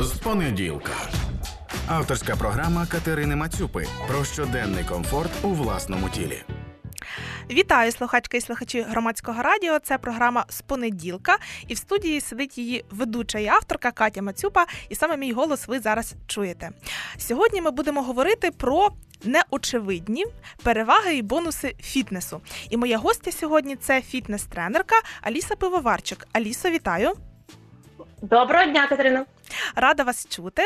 з понеділка. Авторська програма Катерини Мацюпи про щоденний комфорт у власному тілі. Вітаю слухачки і слухачі громадського радіо. Це програма з понеділка, і в студії сидить її ведуча і авторка Катя Мацюпа. І саме мій голос ви зараз чуєте. Сьогодні ми будемо говорити про неочевидні переваги і бонуси фітнесу. І моя гостя сьогодні це фітнес-тренерка Аліса Пивоварчик. Алісо, вітаю! Доброго дня, Катерина. Рада вас чути.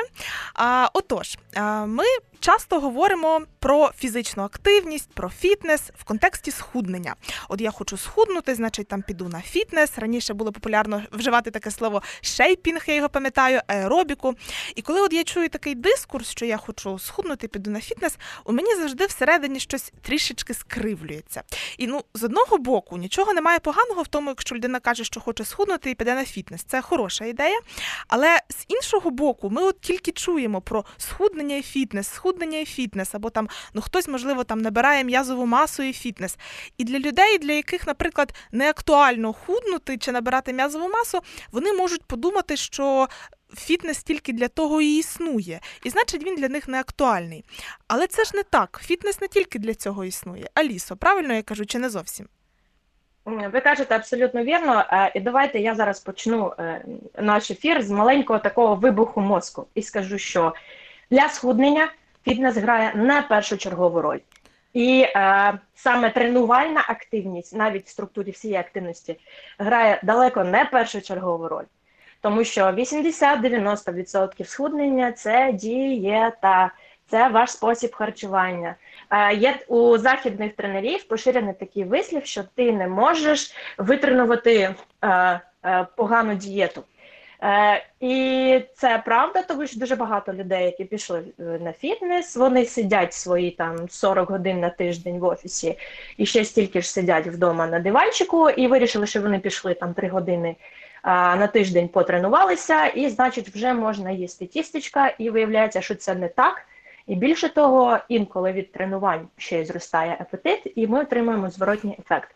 А, Отож, ми часто говоримо про фізичну активність, про фітнес в контексті схуднення. От я хочу схуднути, значить там піду на фітнес. Раніше було популярно вживати таке слово шейпінг, я його пам'ятаю, аеробіку. І коли от я чую такий дискурс, що я хочу схуднути, піду на фітнес, у мені завжди всередині щось трішечки скривлюється. І ну, з одного боку, нічого немає поганого в тому, якщо людина каже, що хоче схуднути і піде на фітнес. Це хороша ідея. Але з іншого боку, ми от тільки чуємо про схуднення і фітнес, схуднення і фітнес, або там ну хтось, можливо, там набирає м'язову масу і фітнес. І для людей, для яких, наприклад, не актуально худнути чи набирати м'язову масу, вони можуть подумати, що. Фітнес тільки для того і існує, і значить він для них не актуальний. Але це ж не так. Фітнес не тільки для цього існує. Алісо, правильно я кажу, чи не зовсім? Ви кажете абсолютно вірно. Е, І давайте я зараз почну е, наш ефір з маленького такого вибуху мозку і скажу, що для схуднення фітнес грає не першочергову роль. І е, саме тренувальна активність, навіть в структурі всієї активності, грає далеко не першочергову роль. Тому що 80-90% схуднення це дієта, це ваш спосіб харчування. Е, у західних тренерів поширений такий вислів, що ти не можеш витренувати е, е, погану дієту. Е, і це правда, тому що дуже багато людей, які пішли е, на фітнес, вони сидять свої там 40 годин на тиждень в офісі і ще стільки ж сидять вдома на диванчику, і вирішили, що вони пішли там 3 години а, на тиждень потренувалися, і значить, вже можна їсти тістечка, і виявляється, що це не так. І більше того, інколи від тренувань ще й зростає апетит, і ми отримуємо зворотній ефект.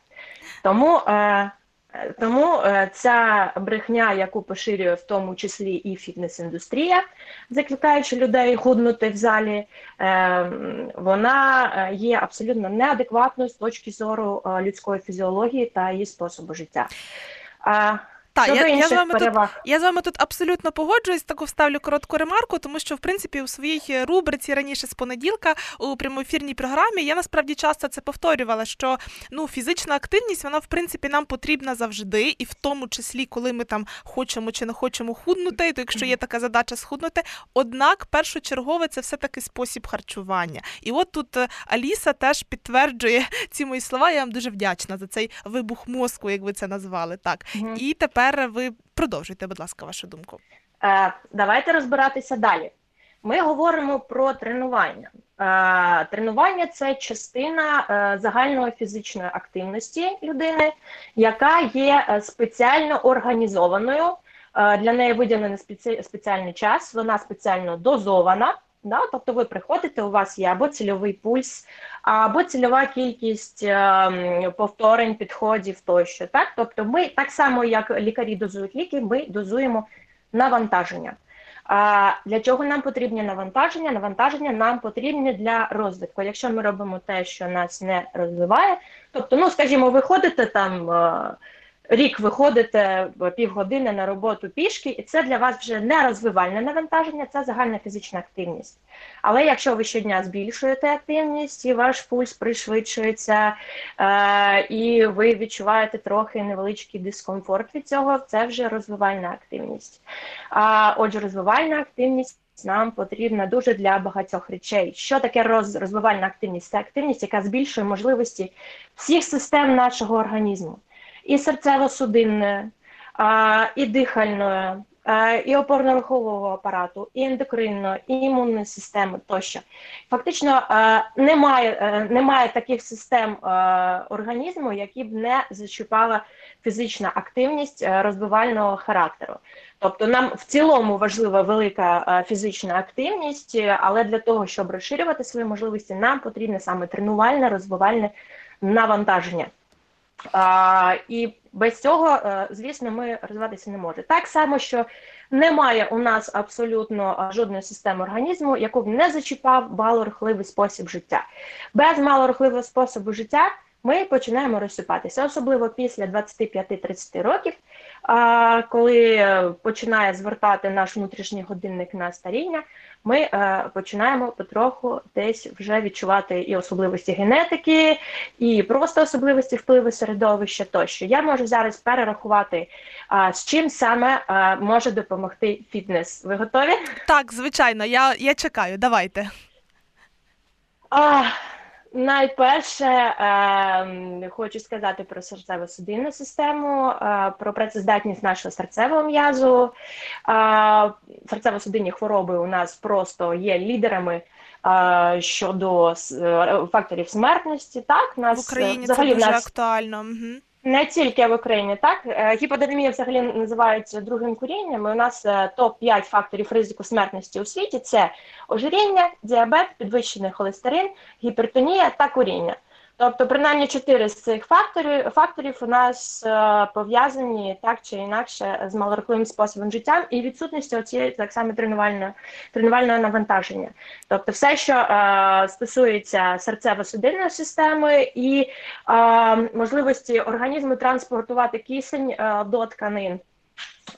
Тому е, тому е, ця брехня, яку поширює в тому числі і фітнес-індустрія, закликаючи людей худнути в залі, е, вона е, є абсолютно неадекватною з точки зору е, людської фізіології та її способу життя. А, Так, я, я, з вами тут, я з вами тут абсолютно погоджуюсь, таку вставлю коротку ремарку, тому що в принципі у своїй рубриці раніше з понеділка у прямоефірній програмі я насправді часто це повторювала, що ну фізична активність вона в принципі нам потрібна завжди, і в тому числі, коли ми там хочемо чи не хочемо худнути, то якщо є така задача схуднути, однак першочергове це все таки спосіб харчування. І от тут е, Аліса теж підтверджує ці мої слова. Я вам дуже вдячна за цей вибух мозку, як ви це назвали. Так Мгм. і тепер ви продовжуйте, будь ласка, вашу думку. Е, Давайте розбиратися далі. Ми говоримо про тренування. Е, Тренування це частина е, загальної фізичної активності людини, яка є спеціально організованою. Для неї виділений спеці- спеціальний час, вона спеціально дозована. Да? Тобто ви приходите, у вас є або цільовий пульс, або цільова кількість е, повторень, підходів тощо. Так? Тобто ми так само, як лікарі дозують ліки, ми дозуємо навантаження. А для чого нам потрібні навантаження? Навантаження нам потрібні для розвитку. Якщо ми робимо те, що нас не розвиває, тобто, ну скажімо, ви ходите там е, рік, ви ходите в півгодини на роботу пішки, і це для вас вже не розвивальне навантаження, це загальна фізична активність. Але якщо ви щодня збільшуєте активність, і ваш пульс пришвидшується, е, і ви відчуваєте трохи невеличкий дискомфорт від цього, це вже розвивальна активність. А, отже, розвивальна активність нам потрібна дуже для багатьох речей. Що таке роз, розвивальна активність? Це активність, яка збільшує можливості всіх систем нашого організму. І серцево-судинної, і дихальної, і опорно-рухового апарату, і ендокринної, і імунної системи тощо. Фактично немає, е, немає таких систем організму, які б не зачіпала фізична активність е, розвивального характеру. Тобто нам в цілому важлива велика е, фізична активність, але для того, щоб розширювати свої можливості, нам потрібне саме тренувальне, розвивальне навантаження. А, і без цього, е, звісно, ми розвиватися не можемо. Так само, що Немає у нас абсолютно жодної системи організму, яку б не зачіпав малорухливий спосіб життя. Без малорухливого способу життя ми починаємо розсипатися, особливо після 25-30 років, коли е, починає звертати наш внутрішній годинник на старіння, ми е, починаємо потроху десь вже відчувати і особливості генетики, і просто особливості впливу середовища тощо. Я можу зараз перерахувати, е, з чим саме е, може допомогти фітнес. Ви готові? Так, звичайно, я, я чекаю, давайте. А, найперше е, хочу сказати про серцево-судинну систему, е, про працездатність нашого серцевого м'язу. Е, серцево-судинні хвороби у нас просто є лідерами. е, Щодо е, факторів смертності, так нас в Україні взагалі це дуже нас актуально. Угу. Не тільки в Україні, так гіподермія гіподинамія взагалі називається другим курінням. У нас е, топ 5 факторів ризику смертності у світі: це ожиріння, діабет, підвищений холестерин, гіпертонія та куріння. Тобто, принаймні чотири з цих факторів факторів у нас е, пов'язані так чи інакше з малорухливим способом життя і відсутністю цієї так само тренувального тренувального навантаження. Тобто, все, що е, стосується серцево-судинної системи і е, можливості організму транспортувати кисень е, до тканин.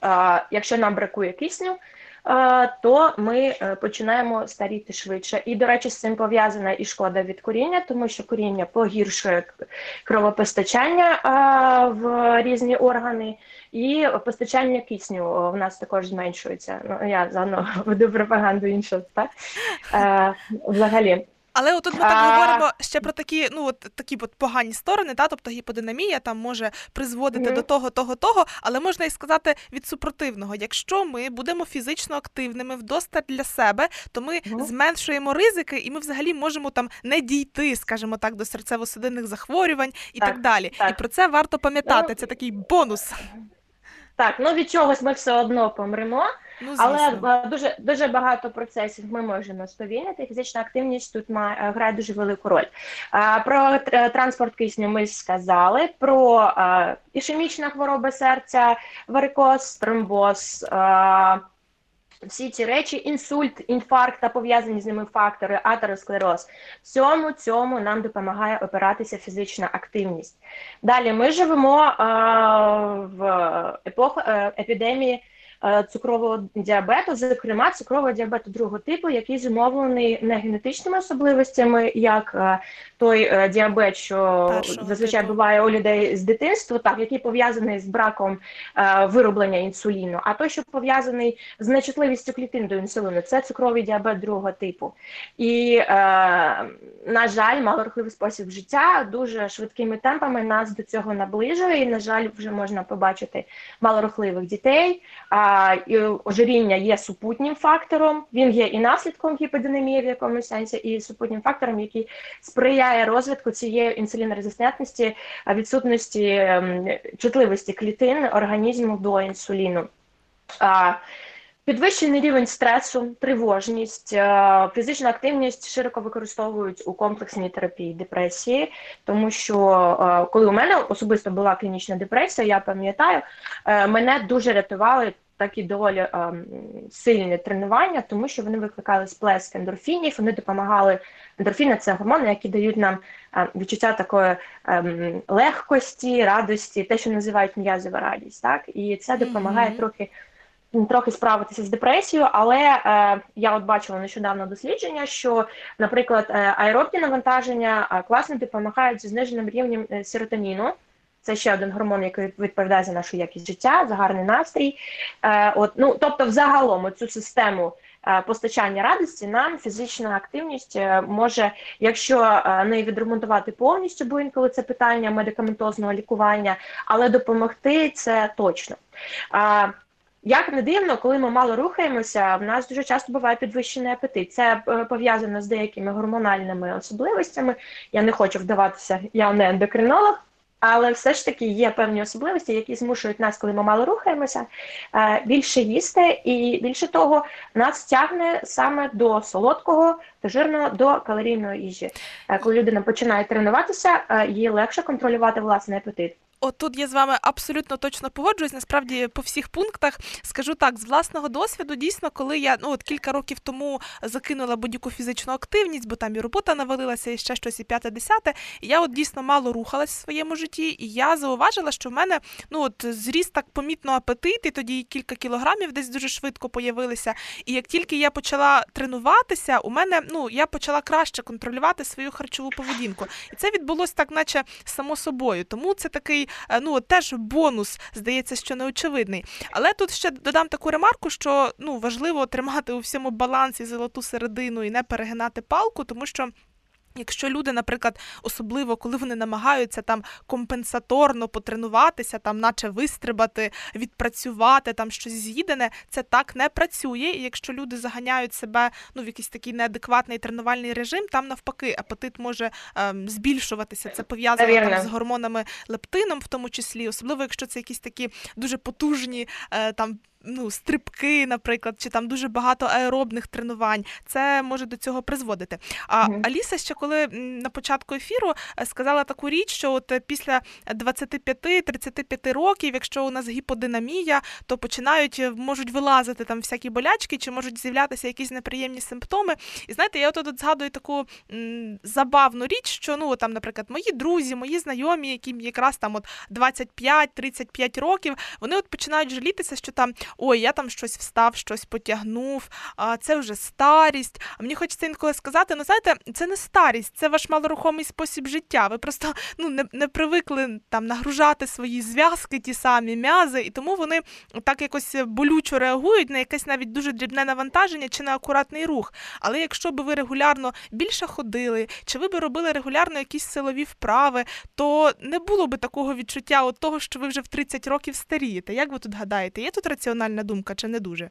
Е, якщо нам бракує кисню, то ми е, починаємо старіти швидше. І, до речі, з цим пов'язана і шкода від куріння, тому що куріння погіршує кровопостачання в різні органи, і постачання кисню в нас також зменшується. Ну, я заново веду пропаганду іншого, так? Е, взагалі. Але отут ми так говоримо ще про такі, ну от такі от погані сторони, та тобто гіподинамія там може призводити до того, того, того, але можна і сказати від супротивного. Якщо ми будемо фізично активними вдосталь для себе, то ми Мгм. зменшуємо ризики, і ми взагалі можемо там не дійти, скажімо так, до серцево-судинних захворювань і так, Так, далі. так. І про це варто пам'ятати. Ну, Це такий бонус. Так, ну від чогось ми все одно помремо. Ну Але звісно. дуже дуже багато процесів ми можемо сповільнити. Фізична активність тут має е, грає дуже велику роль. Про транспорт кисню ми сказали. Про е, ішемічна хвороба серця, варикоз, тромбоз. е, Всі ці речі, інсульт, інфаркт та пов'язані з ними фактори, атеросклероз. Всьому цьому нам допомагає опиратися фізична активність. Далі ми живемо е, в епоху е, епідемії цукрового діабету, зокрема цукрового діабету другого типу, який зумовлений не генетичними особливостями, як е, той е, діабет, що Першого зазвичай типу. буває у людей з дитинства, так який пов'язаний з браком е, вироблення інсуліну, а той, що пов'язаний з нечутливістю клітин до інсуліну, це цукровий діабет другого типу. І, е, на жаль, малорухливий спосіб життя дуже швидкими темпами нас до цього наближує. І, на жаль, вже можна побачити малорухливих дітей. Ожиріння є супутнім фактором. Він є і наслідком гіподинамії в якомусь сенсі, і супутнім фактором, який сприяє розвитку цієї інсулінорезистентності, відсутності ем, чутливості клітин організму до інсуліну. Підвищений рівень стресу, тривожність, е, фізична активність широко використовують у комплексній терапії депресії, тому що е, коли у мене особисто була клінічна депресія, я пам'ятаю, е, мене дуже рятували такі доволі е, сильні тренування, тому що вони викликали сплеск ендорфінів, вони допомагали. Ендорфіни – це гормони, які дають нам е, відчуття такої ем, легкості, радості, те, що називають м'язова радість. Так? І це допомагає Мгм. трохи трохи справитися з депресією, але е, я от бачила нещодавно дослідження, що, наприклад, е, аеробні навантаження е, класно допомагають зі зниженим рівнем е, серотоніну. Це ще один гормон, який відповідає за нашу якість життя, за гарний настрій. Е, от, ну, тобто, взагалом, цю систему е, постачання радості нам фізична активність е, може, якщо е, не відремонтувати повністю, бо інколи це питання медикаментозного лікування, але допомогти це точно. Е, як не дивно, коли ми мало рухаємося, в нас дуже часто буває підвищений апетит. Це е, пов'язано з деякими гормональними особливостями. Я не хочу вдаватися, я не ендокринолог, але все ж таки є певні особливості, які змушують нас, коли ми мало рухаємося, е, більше їсти, і більше того, нас тягне саме до солодкого та жирного до калорійної їжі. Е, Коли людина починає тренуватися, е, їй легше контролювати власний апетит. Отут я з вами абсолютно точно погоджуюсь. Насправді, по всіх пунктах скажу так, з власного досвіду, дійсно, коли я ну от кілька років тому закинула будь-яку фізичну активність, бо там і робота навалилася, і ще щось, і п'яте, десяте. Я от дійсно мало рухалась в своєму житті, і я зауважила, що в мене ну от зріс так помітно апетит, і тоді кілька кілограмів десь дуже швидко появилися. І як тільки я почала тренуватися, у мене ну я почала краще контролювати свою харчову поведінку. І це відбулося так, наче само собою. Тому це такий ну теж бонус, здається, що неочевидний. Але тут ще додам таку ремарку, що ну важливо тримати у всьому балансі золоту середину і не перегинати палку, тому що. Якщо люди, наприклад, особливо коли вони намагаються там компенсаторно потренуватися, там, наче вистрибати, відпрацювати там щось з'їдене, це так не працює. І якщо люди заганяють себе ну в якийсь такий неадекватний тренувальний режим, там навпаки апетит може ем, збільшуватися. Це пов'язано там з гормонами лептином, в тому числі, особливо якщо це якісь такі дуже потужні е, там ну, стрибки, наприклад, чи там дуже багато аеробних тренувань. Це може до цього призводити. А mm Аліса ще коли на початку ефіру е, сказала таку річ, що от е, після 25-35 років, якщо у нас гіподинамія, то починають е, можуть вилазити там всякі болячки, чи можуть з'являтися якісь неприємні симптоми. І знаєте, я от згадую таку м, забавну річ, що ну там, наприклад, мої друзі, мої знайомі, яким якраз там от 25-35 років, вони от починають жалітися, що там ой, я там щось встав, щось потягнув, а це вже старість. А мені хочеться інколи сказати, ну знаєте, це не старість, це ваш малорухомий спосіб життя. Ви просто ну не не привикли там нагружати свої зв'язки, ті самі м'язи, і тому вони так якось болючо реагують на якесь навіть дуже дрібне навантаження чи на акуратний рух. Але якщо би ви регулярно більше ходили, чи ви би робили регулярно якісь силові вправи, то не було би такого відчуття от того, що ви вже в 30 років старієте. Як ви тут гадаєте? Є тут раціональність? Раціональна думка, чи не дуже?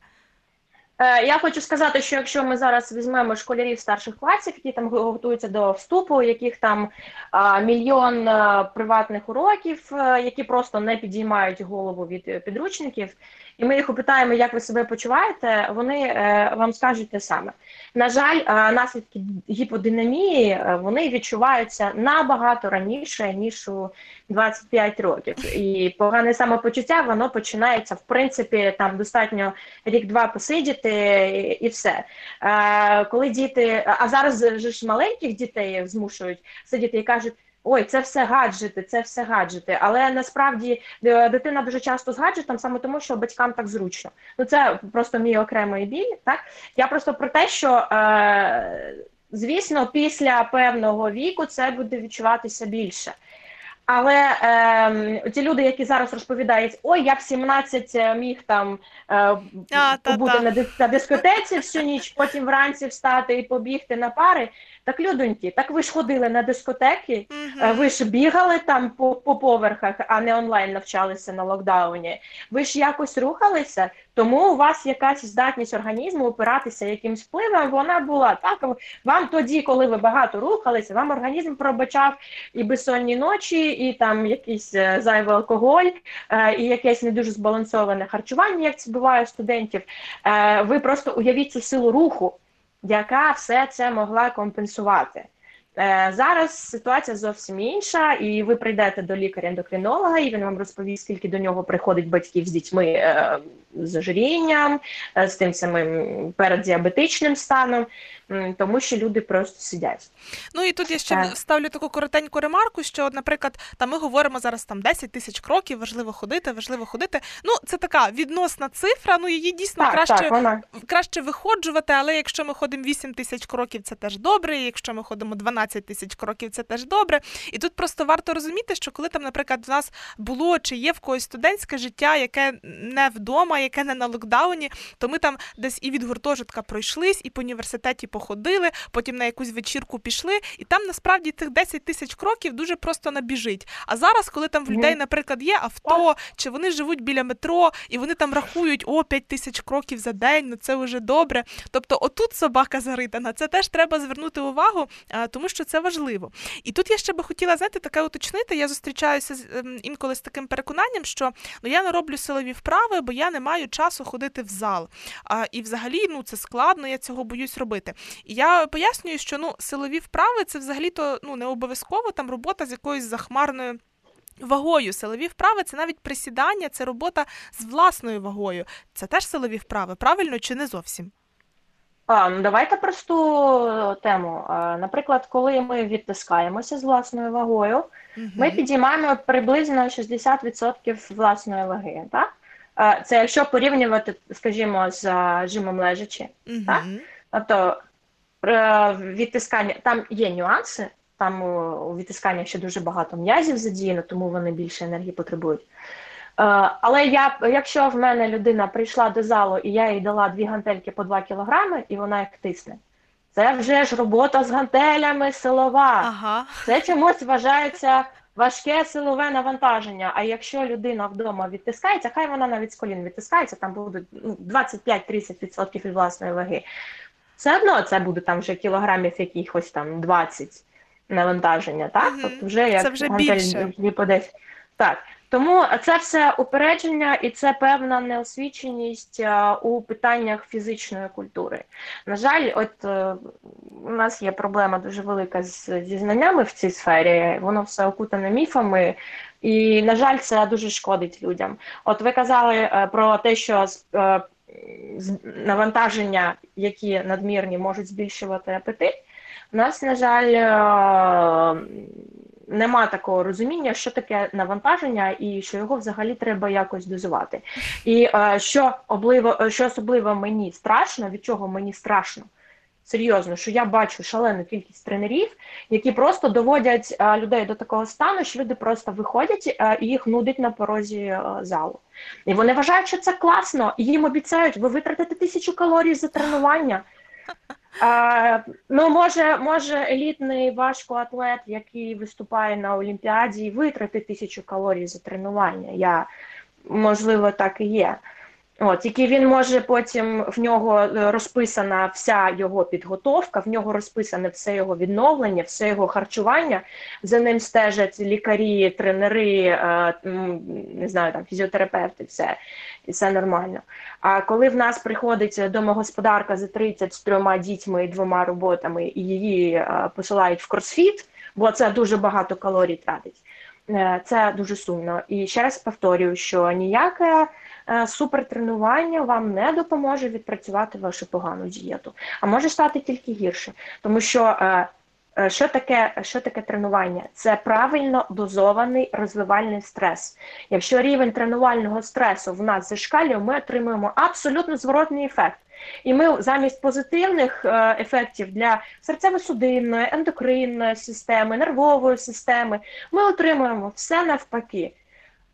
Е, я хочу сказати, що якщо ми зараз візьмемо школярів старших класів, які там готуються до вступу, яких там а, мільйон а, приватних уроків, а, які просто не підіймають голову від підручників, і ми їх опитаємо, як ви себе почуваєте, вони е, вам скажуть те саме. На жаль, е, наслідки гіподинамії е, вони відчуваються набагато раніше ніж у 25 років. І погане самопочуття воно починається в принципі там достатньо рік-два посидіти і все. Коли діти, а зараз ж маленьких дітей змушують сидіти і кажуть. Ой, це все гаджети, це все гаджети. Але насправді е, дитина дуже часто з гаджетом саме тому, що батькам так зручно. Ну це просто мій окремий біль. Так я просто про те, що е, звісно, після певного віку це буде відчуватися більше. Але е, ті люди, які зараз розповідають, ой, я в 17 е, міг там е, побути на, на дискотеці всю ніч, потім вранці встати і побігти на пари. Так, людоньки, так ви ж ходили на дискотеки, угу. ви ж бігали там по по поверхах, а не онлайн навчалися на локдауні. Ви ж якось рухалися, тому у вас якась здатність організму опиратися якимсь впливом, вона була так. Вам тоді, коли ви багато рухалися, вам організм пробачав і безсонні ночі, і там якийсь е, зайвий алкоголь, е, і якесь не дуже збалансоване харчування, як це буває у студентів. Ви просто уявіть цю силу руху яка все це могла компенсувати. Е, зараз ситуація зовсім інша, і ви прийдете до лікаря-ендокринолога, і він вам розповість, скільки до нього приходить батьків з дітьми е, з ожирінням, е, з тим самим переддіабетичним станом тому що люди просто сидять. Ну і тут я ще так. ставлю таку коротеньку ремарку, що, наприклад, там ми говоримо зараз там 10 тисяч кроків, важливо ходити, важливо ходити. Ну, це така відносна цифра. Ну її дійсно так, краще так, вона... краще виходжувати, але якщо ми ходимо 8 тисяч кроків, це теж добре. Якщо ми ходимо 12 тисяч кроків, це теж добре. І тут просто варто розуміти, що коли там, наприклад, в нас було чи є в когось студентське життя, яке не вдома, яке не на локдауні, то ми там десь і від гуртожитка пройшлись, і по університеті походили, потім на якусь вечірку пішли, і там насправді тих 10 тисяч кроків дуже просто набіжить. А зараз, коли там в людей, наприклад, є авто, чи вони живуть біля метро, і вони там рахують о 5 тисяч кроків за день, ну це вже добре. Тобто, отут собака заритана, це теж треба звернути увагу, тому що це важливо. І тут я ще би хотіла знаєте, таке уточнити. Я зустрічаюся з ем, інколи з таким переконанням, що ну я не роблю силові вправи, бо я не маю часу ходити в зал. А, І взагалі ну це складно, я цього боюсь робити. І я пояснюю, що ну силові вправи це взагалі-то ну не обов'язково там робота з якоюсь захмарною вагою. Силові вправи це навіть присідання, це робота з власною вагою. Це теж силові вправи, правильно чи не зовсім? А, ну давайте просту тему. Наприклад, коли ми відтискаємося з власною вагою, ми підіймаємо приблизно 60% власної ваги. Так? Це якщо порівнювати, скажімо, з жимом лежачи. Так? Тобто е, відтискання, там є нюанси, там у у відтискання ще дуже багато м'язів задіяно, тому вони більше енергії потребують. Е, Але я, якщо в мене людина прийшла до залу і я їй дала дві гантельки по 2 кілограми, і вона їх тисне, це вже ж робота з гантелями силова. Ага. Це чомусь вважається важке силове навантаження. А якщо людина вдома відтискається, хай вона навіть з колін відтискається, там буде ну, 25-30% від власної ваги. Все одно це буде там вже кілограмів якихось там 20 навантаження, так? Мгм. Тобто вже як Це вже більше. дві по 10. Так. Тому це все упередження і це певна неосвіченість у питаннях фізичної культури. На жаль, от е, у нас є проблема дуже велика з, зі знаннями в цій сфері, воно все окутане міфами, і, на жаль, це дуже шкодить людям. От ви казали е, про те, що е, навантаження, які надмірні, можуть збільшувати апетит. У нас, на жаль, е, нема такого розуміння, що таке навантаження і що його взагалі треба якось дозувати. І е, що обливо, е, що особливо мені страшно, від чого мені страшно. Серйозно, що я бачу шалену кількість тренерів, які просто доводять е, людей до такого стану, що люди просто виходять е, і їх нудить на порозі е, залу. І вони вважають, що це класно, і їм обіцяють, ви витратите тисячу калорій за тренування. Ну, може, може, елітний важкоатлет, який виступає на Олімпіаді, витратить тисячу калорій за тренування. Я, можливо, так і є. От, тільки він може потім в нього е, розписана вся його підготовка, в нього розписане все його відновлення, все його харчування. За ним стежать лікарі, тренери, е, не знаю, там фізіотерапевти, все, і все нормально. А коли в нас приходить домогосподарка за 30 з трьома дітьми і двома роботами, і її е, посилають в кросфіт, бо це дуже багато калорій тратить. е, Це дуже сумно. І ще раз повторюю, що ніяке е, супертренування вам не допоможе відпрацювати вашу погану дієту, а може стати тільки гірше, тому що. Е, Що таке, що таке тренування? Це правильно дозований розвивальний стрес. Якщо рівень тренувального стресу в нас зашкалює, ми отримуємо абсолютно зворотний ефект. І ми замість позитивних е, ефектів для серцево-судинної, ендокринної системи, нервової системи, ми отримуємо все навпаки.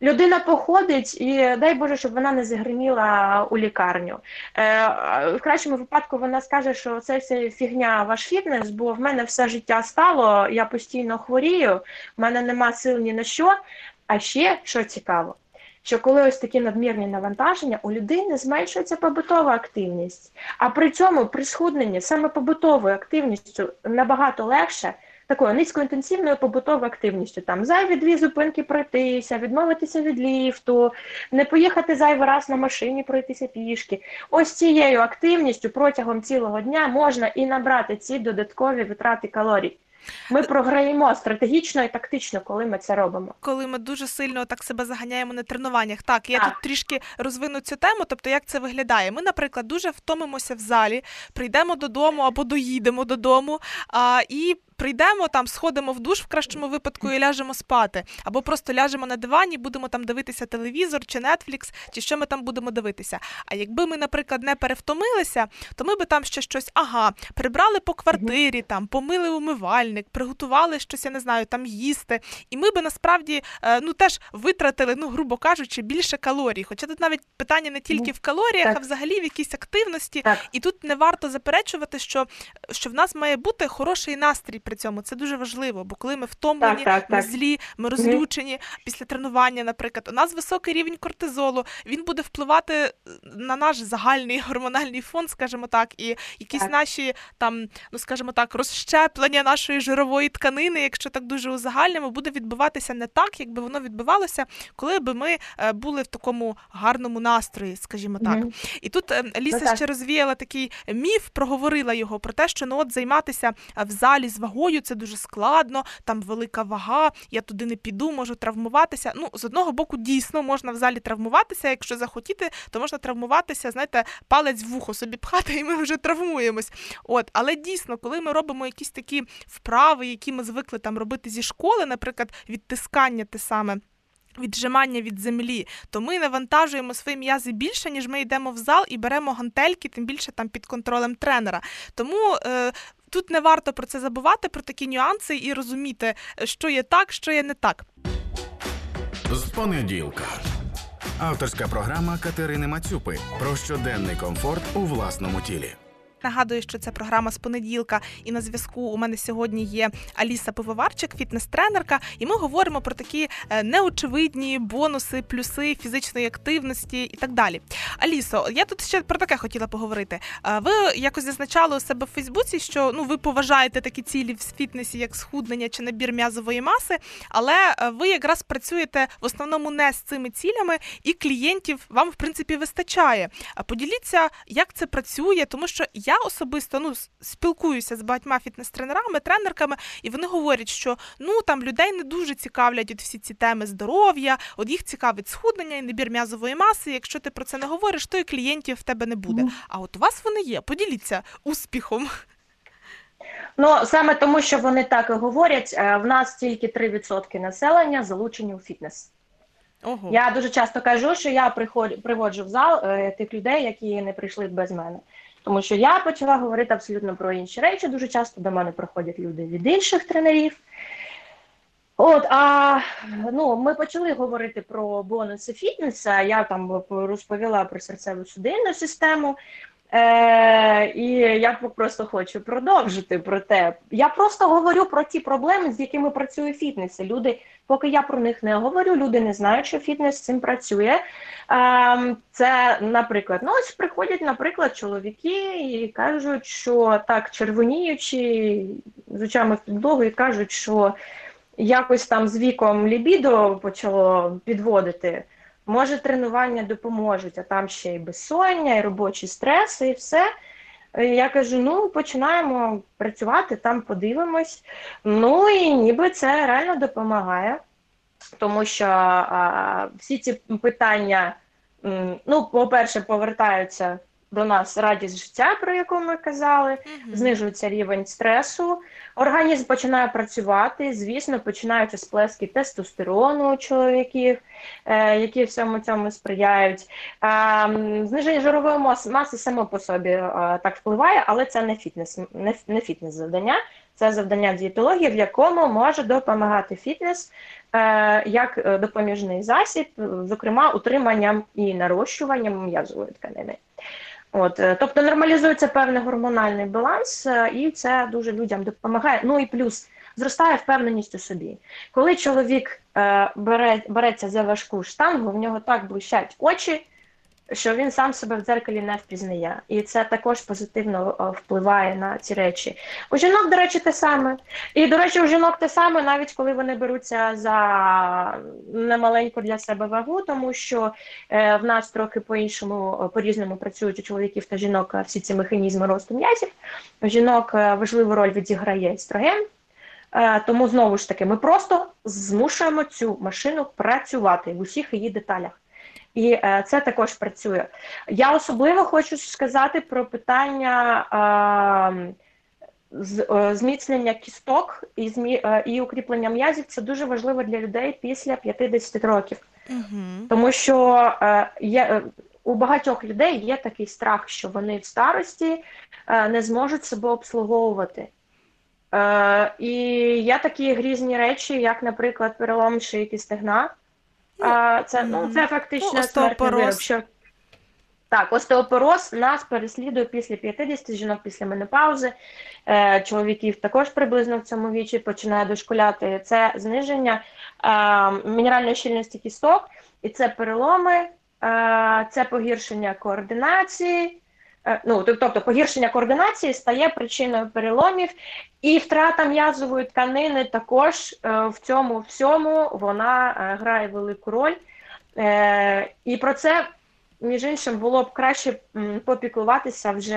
Людина походить, і дай Боже, щоб вона не загриміла у лікарню. Е, в кращому випадку вона скаже, що це все фігня ваш фітнес, бо в мене все життя стало, я постійно хворію, в мене нема сил ні на що. А ще що цікаво, що коли ось такі надмірні навантаження, у людини зменшується побутова активність. А при цьому при схудненні саме побутовою активністю набагато легше. Такою низькоінтенсивною побутовою активністю, там зайві дві зупинки пройтися, відмовитися від ліфту, не поїхати зайвий раз на машині пройтися пішки. Ось цією активністю протягом цілого дня можна і набрати ці додаткові витрати калорій. Ми програємо стратегічно і тактично, коли ми це робимо. коли ми дуже сильно так себе заганяємо на тренуваннях. Так, я Так. тут трішки розвину цю тему. Тобто, як це виглядає? Ми, наприклад, дуже втомимося в залі, прийдемо додому або доїдемо додому, а, і прийдемо там, сходимо в душ в кращому випадку і ляжемо спати, або просто ляжемо на дивані, будемо там дивитися телевізор чи Netflix, чи що ми там будемо дивитися. А якби ми, наприклад, не перевтомилися, то ми би там ще щось, ага, прибрали по квартирі, там помили умивальник, приготували щось, я не знаю, там їсти. І ми би насправді е, ну теж витратили, ну грубо кажучи, більше калорій. Хоча тут навіть питання не тільки Ну, в калоріях, так. а взагалі в якійсь активності. Так. І тут не варто заперечувати, що, що в нас має бути хороший настрій при цьому. Це дуже важливо, бо коли ми втомлені, Так, так, ми так. злі, ми розлючені після тренування, наприклад, у нас високий рівень кортизолу, він буде впливати е, на наш загальний гормональний фон, скажімо так, і якісь Так. наші там, ну скажімо так, розщеплення нашої жирової тканини, якщо так дуже узагальнимо, буде відбуватися не так, якби воно відбувалося, коли би ми е, були в такому гарному настрої, скажімо так. Мгм. І тут е, Ліса Ну, так. ще розвіяла такий міф, проговорила його про те, що ну от займатися в залі з вагою. Вагою, це дуже складно, там велика вага, я туди не піду, можу травмуватися. Ну, з одного боку, дійсно можна в залі травмуватися. Якщо захотіти, то можна травмуватися, знаєте, палець в вухо собі пхати, і ми вже травмуємось. От, але дійсно, коли ми робимо якісь такі вправи, які ми звикли там робити зі школи, наприклад, відтискання те саме. Віджимання від землі, то ми навантажуємо свої м'язи більше, ніж ми йдемо в зал і беремо гантельки, тим більше там під контролем тренера. Тому е, тут не варто про це забувати, про такі нюанси і розуміти, що є так, що є не так. З понеділка. Авторська програма Катерини Мацюпи про щоденний комфорт у власному тілі. Нагадую, що це програма з понеділка, і на зв'язку у мене сьогодні є Аліса Пивоварчик, фітнес-тренерка, і ми говоримо про такі е, неочевидні бонуси, плюси фізичної активності і так далі. Алісо, я тут ще про таке хотіла поговорити. Е, ви якось зазначали у себе в Фейсбуці, що ну ви поважаєте такі цілі в фітнесі, як схуднення чи набір м'язової маси, але е, ви якраз працюєте в основному не з цими цілями, і клієнтів вам в принципі вистачає. Поділіться, як це працює, тому що я особисто ну спілкуюся з багатьма фітнес-тренерами, тренерками, і вони говорять, що ну там людей не дуже цікавлять от всі ці теми здоров'я, от їх цікавить схуднення і набір м'язової маси. Якщо ти про це не говориш, то і клієнтів в тебе не буде. А от у вас вони є. Поділіться успіхом. Ну саме тому, що вони так і говорять, е, в нас тільки 3% населення залучені у фітнес. Ого. Я дуже часто кажу, що я приходжу, приводжу в зал е, тих людей, які не прийшли без мене. Тому що я почала говорити абсолютно про інші речі. Дуже часто до мене приходять люди від інших тренерів. От, а ну, ми почали говорити про бонуси фітнеса. Я там розповіла про серцеву судинну систему. Е, І я просто хочу продовжити про те. Я просто говорю про ті проблеми, з якими працює фітнес. Люди, поки я про них не говорю, люди не знають, що фітнес з цим працює. Е, Це, наприклад, ну ось приходять, наприклад, чоловіки і кажуть, що так червоніючи з очами в підлогу, і кажуть, що якось там з віком лібідо почало підводити. Може, тренування допоможуть, а там ще й безсоння, і робочі стреси, і все. Я кажу: ну, починаємо працювати, там подивимось. Ну і ніби це реально допомагає, тому що а, всі ці питання, ну, по-перше, повертаються до нас радість життя, про яку ми казали, mm-hmm. знижується рівень стресу, організм починає працювати, звісно, починаються сплески тестостерону у чоловіків, е, які всьому цьому сприяють. Е, зниження жирової маси, маси само по собі е, так впливає, але це не фітнес, не, не фітнес завдання. Це завдання дієтології, в якому може допомагати фітнес е, як допоміжний засіб, зокрема утриманням і нарощуванням м'язової тканини. От, е, Тобто нормалізується певний гормональний баланс, е, і це дуже людям допомагає. Ну і плюс зростає впевненість у собі. Коли чоловік е, бере, береться за важку штангу, в нього так блищать очі, що він сам себе в дзеркалі не впізнає, і це також позитивно е, впливає на ці речі. У жінок, до речі, те саме. І, до речі, у жінок те саме, навіть коли вони беруться за немаленьку для себе вагу, тому що е, в нас трохи по-іншому, е, по-різному працюють у чоловіків та жінок всі ці механізми росту м'язів. У жінок важливу роль відіграє естроген. Тому знову ж таки, ми просто змушуємо цю машину працювати в усіх її деталях. І е, це також працює. Я особливо хочу сказати про питання е, зміцнення кісток і змі, е, і укріплення м'язів. Це дуже важливо для людей після 50 років, угу. тому що є. Е, у багатьох людей є такий страх, що вони в старості е, не зможуть себе обслуговувати. Е, І є такі грізні речі, як, наприклад, перелом шийки стегна. А, Це ну, це фактично ну, смертний вирок. Що... Так, остеопороз нас переслідує після 50 жінок після менопаузи, е, чоловіків також приблизно в цьому вічі починає дошкуляти. Це зниження е, мінеральної щільності кісток, і це переломи, е, це погіршення координації, ну, тобто погіршення координації стає причиною переломів, і втрата м'язової тканини також е, в цьому всьому вона е, грає велику роль. І про це між іншим, було б краще попіклуватися вже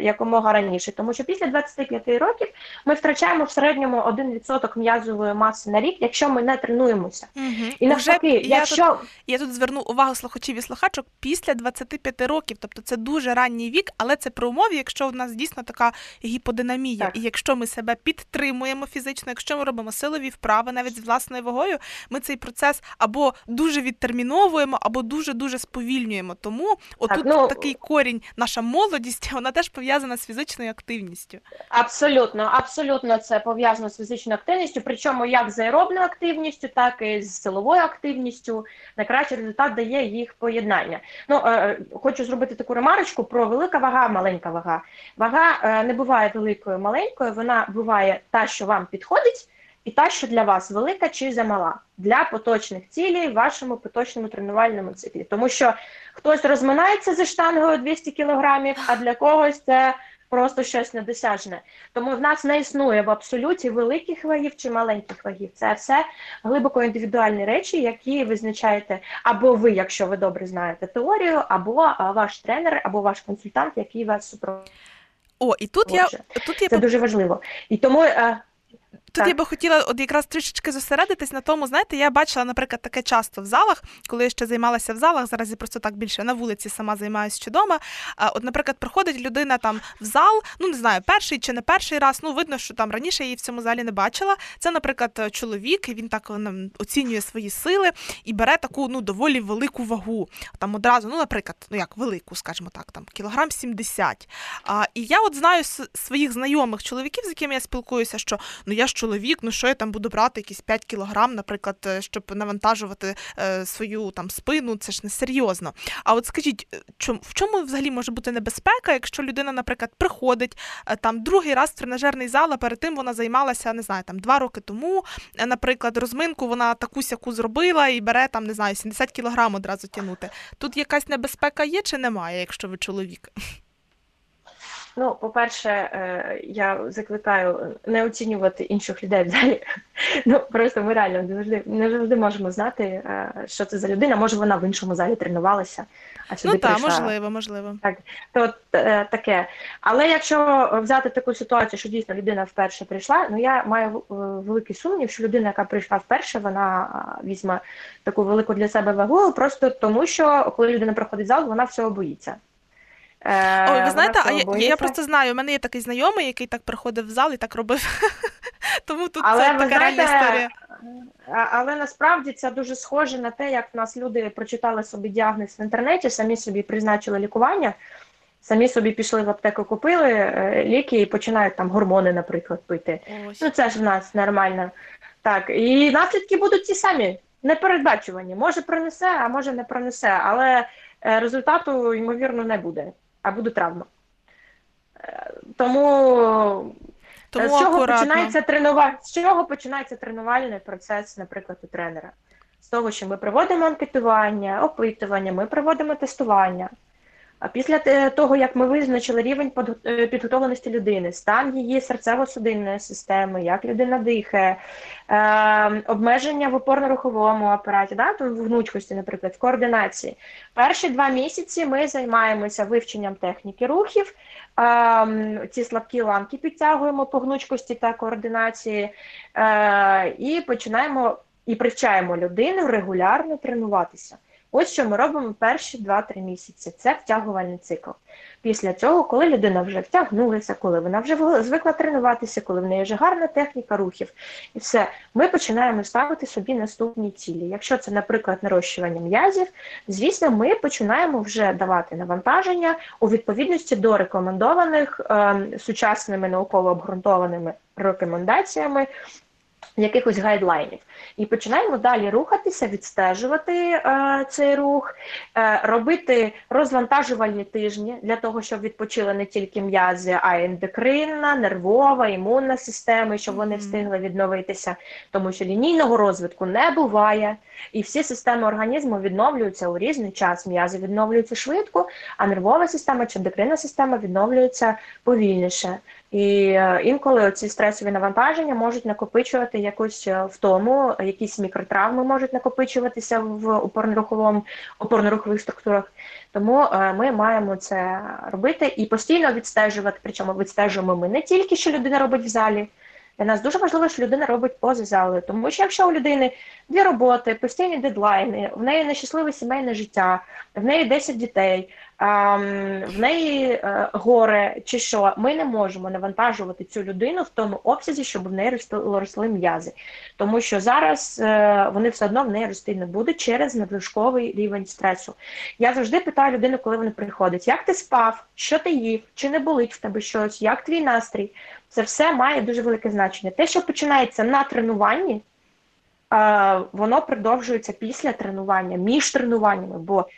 якомога раніше, тому що після 25 років ми втрачаємо в середньому 1% м'язової маси на рік, якщо ми не тренуємося. Угу. І навпаки, я якщо тут Я тут зверну увагу слухачів і слухачок після 25 років, тобто це дуже ранній вік, але це при умові, якщо у нас дійсно така гіподинамія, Так. і якщо ми себе підтримуємо фізично, якщо ми робимо силові вправи навіть з власною вагою, ми цей процес або дуже відтерміновуємо, або дуже дуже сповільнюємо. Тому отут ну, такий корінь, наша молодість, вона теж пов'язана з фізичною активністю. Абсолютно, абсолютно це пов'язано з фізичною активністю, причому як з аеробною активністю, так і з силовою активністю. Найкращий результат дає їх поєднання. Ну е, хочу зробити таку ремарочку про велика вага, маленька вага. Вага е, не буває великою, маленькою. Вона буває та, що вам підходить, і та, що для вас велика чи замала для поточних цілей в вашому поточному тренувальному циклі. Тому що хтось розминається зі штангою 200 кілограмів, а для когось це просто щось недосяжне. Тому в нас не існує в абсолюті великих вагів чи маленьких вагів. Це все глибоко індивідуальні речі, які визначаєте або ви, якщо ви добре знаєте теорію, або ваш тренер, або ваш консультант, який вас супроводжує. О, і тут я тут я Це дуже важливо. І тому. Е, Тут Так. я би хотіла от якраз трішечки зосередитись на тому, знаєте, я бачила, наприклад, таке часто в залах, коли я ще займалася в залах, зараз я просто так більше на вулиці сама займаюся чи дома. От, наприклад, приходить людина там в зал, ну не знаю, перший чи не перший раз. Ну, видно, що там раніше я її в цьому залі не бачила. Це, наприклад, чоловік, і він так ем, оцінює свої сили і бере таку ну доволі велику вагу. Там одразу, ну, наприклад, ну як велику, скажімо так, там кілограм 70. А, і я от знаю своїх знайомих чоловіків, з якими я спілкуюся, що ну я ж чоловік, ну що я там буду брати якісь 5 кілограм, наприклад, е, щоб навантажувати е, свою там спину, це ж не серйозно. А от скажіть, е, чом, в чому взагалі може бути небезпека, якщо людина, наприклад, приходить там другий раз в тренажерний зал, а перед тим вона займалася, не знаю, там два роки тому, наприклад, розминку вона таку сяку зробила і бере там, не знаю, 70 кілограм одразу тягнути. Тут якась небезпека є чи немає, якщо ви чоловік? Ну, по-перше, е, я закликаю не оцінювати інших людей в залі. Ну просто ми реально не завжди не завжди можемо знати, е, що це за людина. Може, вона в іншому залі тренувалася, а сюди Ну так, прийшла. можливо, можливо. То е, таке. Але якщо взяти таку ситуацію, що дійсно людина вперше прийшла, ну я маю великий сумнів, що людина, яка прийшла вперше, вона візьме таку велику для себе вагу, просто тому що коли людина приходить в зал, вона всього боїться. Е, Ой, ви знаєте, а я, я просто знаю, у мене є такий знайомий, який так приходив в зал і так робив. Тому тут Але це ви така реальна історія. Але насправді це дуже схоже на те, як в нас люди прочитали собі діагноз в інтернеті, самі собі призначили лікування, самі собі пішли в аптеку, купили е, ліки і починають там гормони, наприклад, пити. Ось. Ну це ж в нас нормально. Так, і наслідки будуть ті самі, непередбачувані. Може принесе, а може не принесе, але е, результату, ймовірно, не буде, а буде травма. Е, Тому Тому з чого акуратно. починається тренува... з чого починається тренувальний процес, наприклад, у тренера? З того, що ми проводимо анкетування, опитування, ми проводимо тестування. Після того, як ми визначили рівень е, підготовленості людини, стан її серцево-судинної системи, як людина дихає, е, обмеження в опорно-руховому апараті, да, в гнучкості, наприклад, в координації. Перші два місяці ми займаємося вивченням техніки рухів, Ем, ці слабкі ланки підтягуємо по гнучкості та координації е, і починаємо і привчаємо людину регулярно тренуватися. Ось що ми робимо перші 2-3 місяці. Це втягувальний цикл. Після цього, коли людина вже втягнулася, коли вона вже звикла тренуватися, коли в неї вже гарна техніка рухів, і все, ми починаємо ставити собі наступні цілі. Якщо це, наприклад, нарощування м'язів, звісно, ми починаємо вже давати навантаження у відповідності до рекомендованих ем, сучасними науково обґрунтованими рекомендаціями якихось гайдлайнів. І починаємо далі рухатися, відстежувати е, цей рух, е, робити розвантажувальні тижні для того, щоб відпочили не тільки м'язи, а й ендокринна, нервова, імунна системи, щоб вони встигли відновитися, тому що лінійного розвитку не буває, і всі системи організму відновлюються у різний час. М'язи відновлюються швидко, а нервова система чи ендокринна система відновлюється повільніше. І е, інколи ці стресові навантаження можуть накопичувати якусь е, втому, якісь мікротравми можуть накопичуватися в опорно-руховому опорно-рухових структурах. Тому е, ми маємо це робити і постійно відстежувати. Причому відстежуємо ми не тільки що людина робить в залі. Для нас дуже важливо, що людина робить поза залою, тому що якщо у людини дві роботи, постійні дедлайни, в неї нещасливе сімейне життя, в неї 10 дітей, в неї е, горе чи що, ми не можемо навантажувати цю людину в тому обсязі, щоб в неї росли, м'язи. Тому що зараз е, вони все одно в неї рости не будуть через надлишковий рівень стресу. Я завжди питаю людину, коли вони приходять, як ти спав, що ти їв, чи не болить в тебе щось, як твій настрій. Це все має дуже велике значення. Те, що починається на тренуванні воно продовжується після тренування, між тренуваннями, бо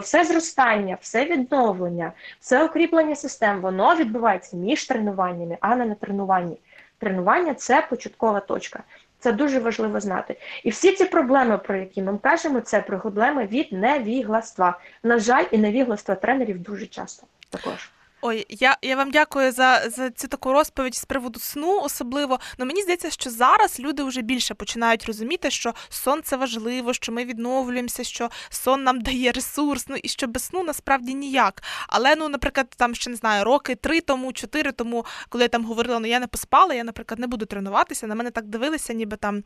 все зростання, все відновлення, все укріплення систем, воно відбувається між тренуваннями, а не на тренуванні. Тренування це початкова точка. Це дуже важливо знати. І всі ці проблеми, про які ми кажемо, це проблеми від невігластва. На жаль, і невігластво тренерів дуже часто також. Ой, я я вам дякую за за цю таку розповідь з приводу сну, особливо. Ну мені здається, що зараз люди вже більше починають розуміти, що сон це важливо, що ми відновлюємося, що сон нам дає ресурс, ну і що без сну насправді ніяк. Але ну, наприклад, там ще не знаю, роки три тому, чотири тому, коли я там говорила, ну я не поспала, я, наприклад, не буду тренуватися. На мене так дивилися, ніби там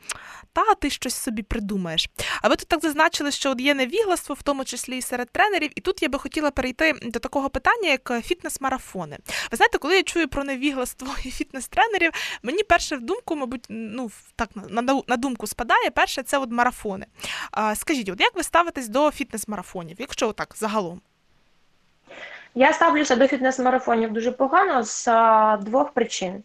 та ти щось собі придумаєш. А ви тут так зазначили, що є невігластво, в тому числі і серед тренерів. І тут я би хотіла перейти до такого питання, як фітнес марафони. Ви знаєте, коли я чую про невігластво і фітнес-тренерів, мені перше в думку, мабуть, ну так на, на думку спадає. Перше це от марафони. А, Скажіть, от як ви ставитесь до фітнес-марафонів, якщо так загалом? Я ставлюся до фітнес-марафонів дуже погано з а, двох причин.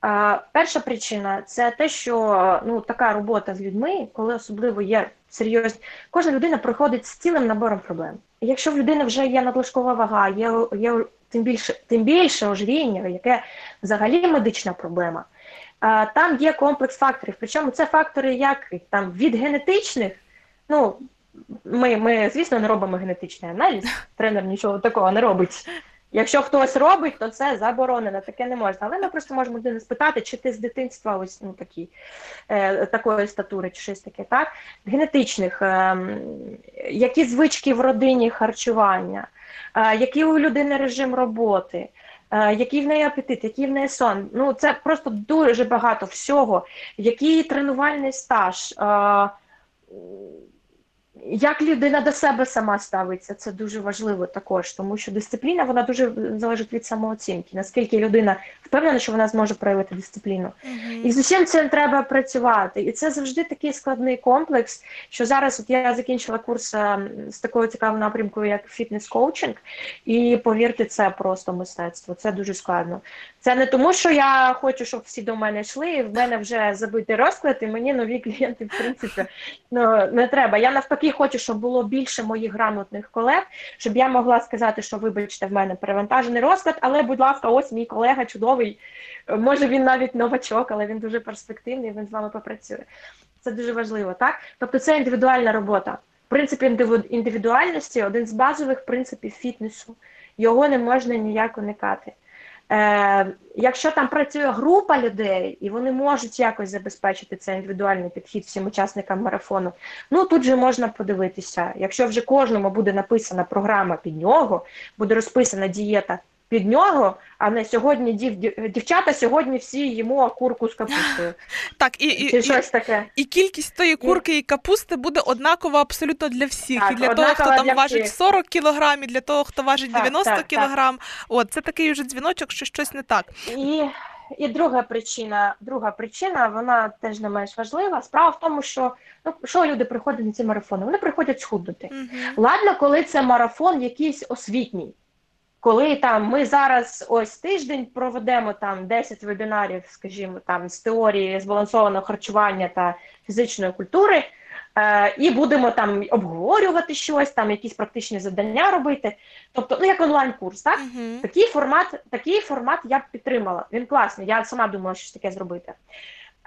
А, Перша причина це те, що ну, така робота з людьми, коли особливо є серйозні, кожна людина приходить з цілим набором проблем. Якщо в людини вже є надлишкова вага, є є тим більше тим більше ожиріння, яке взагалі медична проблема. Там є комплекс факторів. Причому це фактори як там від генетичних. ну, Ми, ми, звісно, не робимо генетичний аналіз, тренер нічого такого не робить. Якщо хтось робить, то це заборонено, таке не можна. Але ми просто можемо людину спитати, чи ти з дитинства ось ну, такі, е, такої статури, чи щось таке, так? Генетичних, е, які звички в родині харчування, е, який у людини режим роботи, е, який в неї апетит, який в неї сон. Ну, Це просто дуже багато всього, який тренувальний стаж. Е, як людина до себе сама ставиться, це дуже важливо також, тому що дисципліна вона дуже залежить від самооцінки. Наскільки людина впевнена, що вона зможе проявити дисципліну, mm-hmm. і з усім цим треба працювати. І це завжди такий складний комплекс. Що зараз от я закінчила курс ем, з такою цікавою напрямкою, як фітнес-коучинг, і повірте, це просто мистецтво. Це дуже складно. Це не тому, що я хочу, щоб всі до мене йшли, і в мене вже забитий розклад, і мені нові клієнти, в принципі, ну не треба. Я навпаки хочу, щоб було більше моїх грамотних колег, щоб я могла сказати, що вибачте, в мене перевантажений розклад, але, будь ласка, ось мій колега чудовий. Може він навіть новачок, але він дуже перспективний, він з вами попрацює. Це дуже важливо, так? Тобто це індивідуальна робота. Принцип індивідуальності один з базових принципів фітнесу. Його не можна ніяк уникати. Е, Якщо там працює група людей і вони можуть якось забезпечити цей індивідуальний підхід всім учасникам марафону, ну тут же можна подивитися. Якщо вже кожному буде написана програма під нього, буде розписана дієта під нього, а не сьогодні дів, дівчата сьогодні всі їмо курку з капустою. Так, і і, щось таке. і кількість тої курки і капусти буде однакова абсолютно для всіх. Так, і для того, хто там важить всіх. 40 кілограм, і для того, хто важить 90 так, так, кілограм. От це такий вже дзвіночок, що щось не так. І і друга причина, друга причина, вона теж не менш важлива. Справа в тому, що ну що люди приходять на ці марафони? Вони приходять схуднути. Угу. Ладно, коли це марафон якийсь освітній коли там ми зараз ось тиждень проведемо там 10 вебінарів, скажімо, там з теорії збалансованого харчування та фізичної культури, е, і будемо там обговорювати щось, там якісь практичні завдання робити. Тобто, ну як онлайн-курс, так? Uh -huh. Такий формат, такий формат я б підтримала. Він класний. Я сама думала, що таке зробити.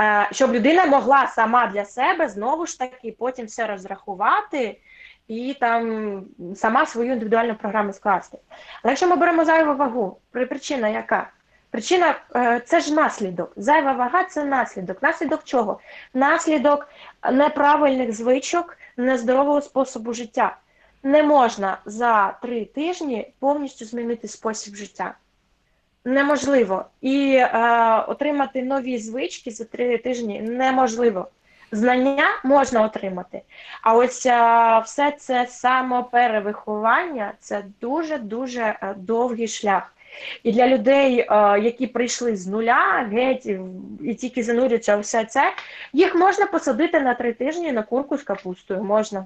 Е, щоб людина могла сама для себе знову ж таки потім все розрахувати і там сама свою індивідуальну програму скласти. Але якщо ми беремо зайву вагу, причина яка? Причина е, це ж наслідок. Зайва вага це наслідок. Наслідок чого? Наслідок неправильних звичок, нездорового способу життя. Не можна за три тижні повністю змінити спосіб життя. Неможливо. І е, отримати нові звички за три тижні неможливо. Знання можна отримати. А ось е, все це самоперевиховання це дуже-дуже е, довгий шлях. І для людей, е, які прийшли з нуля, геть і тільки занурюються все це, їх можна посадити на три тижні на курку з капустою. Можна.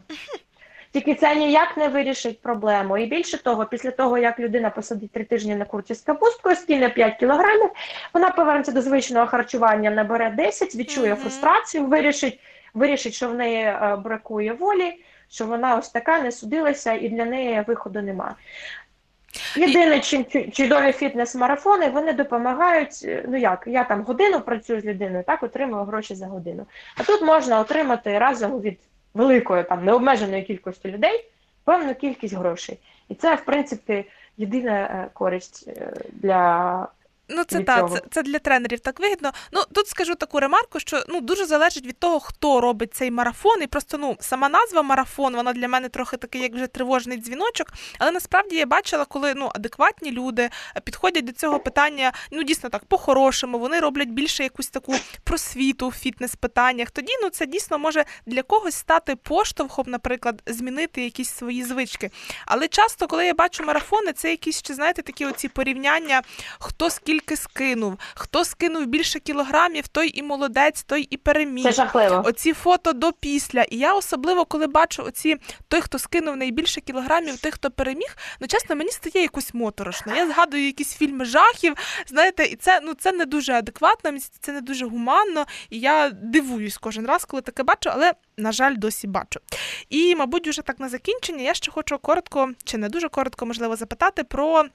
Тільки це ніяк не вирішить проблему. І більше того, після того, як людина посадить три тижні на курці з капусткою, скине 5 кілограмів, вона повернеться до звичного харчування, набере 10, відчує Мгм. фрустрацію, вирішить, вирішить, що в неї е, бракує волі, що вона ось така не судилася, і для неї виходу немає. Єдине, чудові фітнес-марафони, вони допомагають. е, Ну як, я там годину працюю з людиною, так отримую гроші за годину. А тут можна отримати разом від великої там необмеженої кількості людей певну кількість грошей. І це, в принципі, єдина е, користь е, для Ну, це так, це, це для тренерів так вигідно. Ну тут скажу таку ремарку, що ну дуже залежить від того, хто робить цей марафон. І просто ну сама назва марафон, вона для мене трохи такий, як вже тривожний дзвіночок. Але насправді я бачила, коли ну адекватні люди підходять до цього питання, ну дійсно так, по-хорошому, вони роблять більше якусь таку просвіту в фітнес-питаннях. Тоді ну це дійсно може для когось стати поштовхом, наприклад, змінити якісь свої звички. Але часто, коли я бачу марафони, це якісь ще знаєте такі оці порівняння, хто скільки скинув, хто скинув більше кілограмів, той і молодець, той і переміг. це жахливо. Оці фото до після. І я особливо, коли бачу оці той, хто скинув найбільше кілограмів, той, хто переміг, ну чесно, мені стає якось моторошно. Я згадую якісь фільми жахів, знаєте, і це ну це не дуже адекватно, це не дуже гуманно. І я дивуюсь кожен раз, коли таке бачу, але на жаль, досі бачу. І, мабуть, вже так на закінчення я ще хочу коротко, чи не дуже коротко, можливо, запитати про.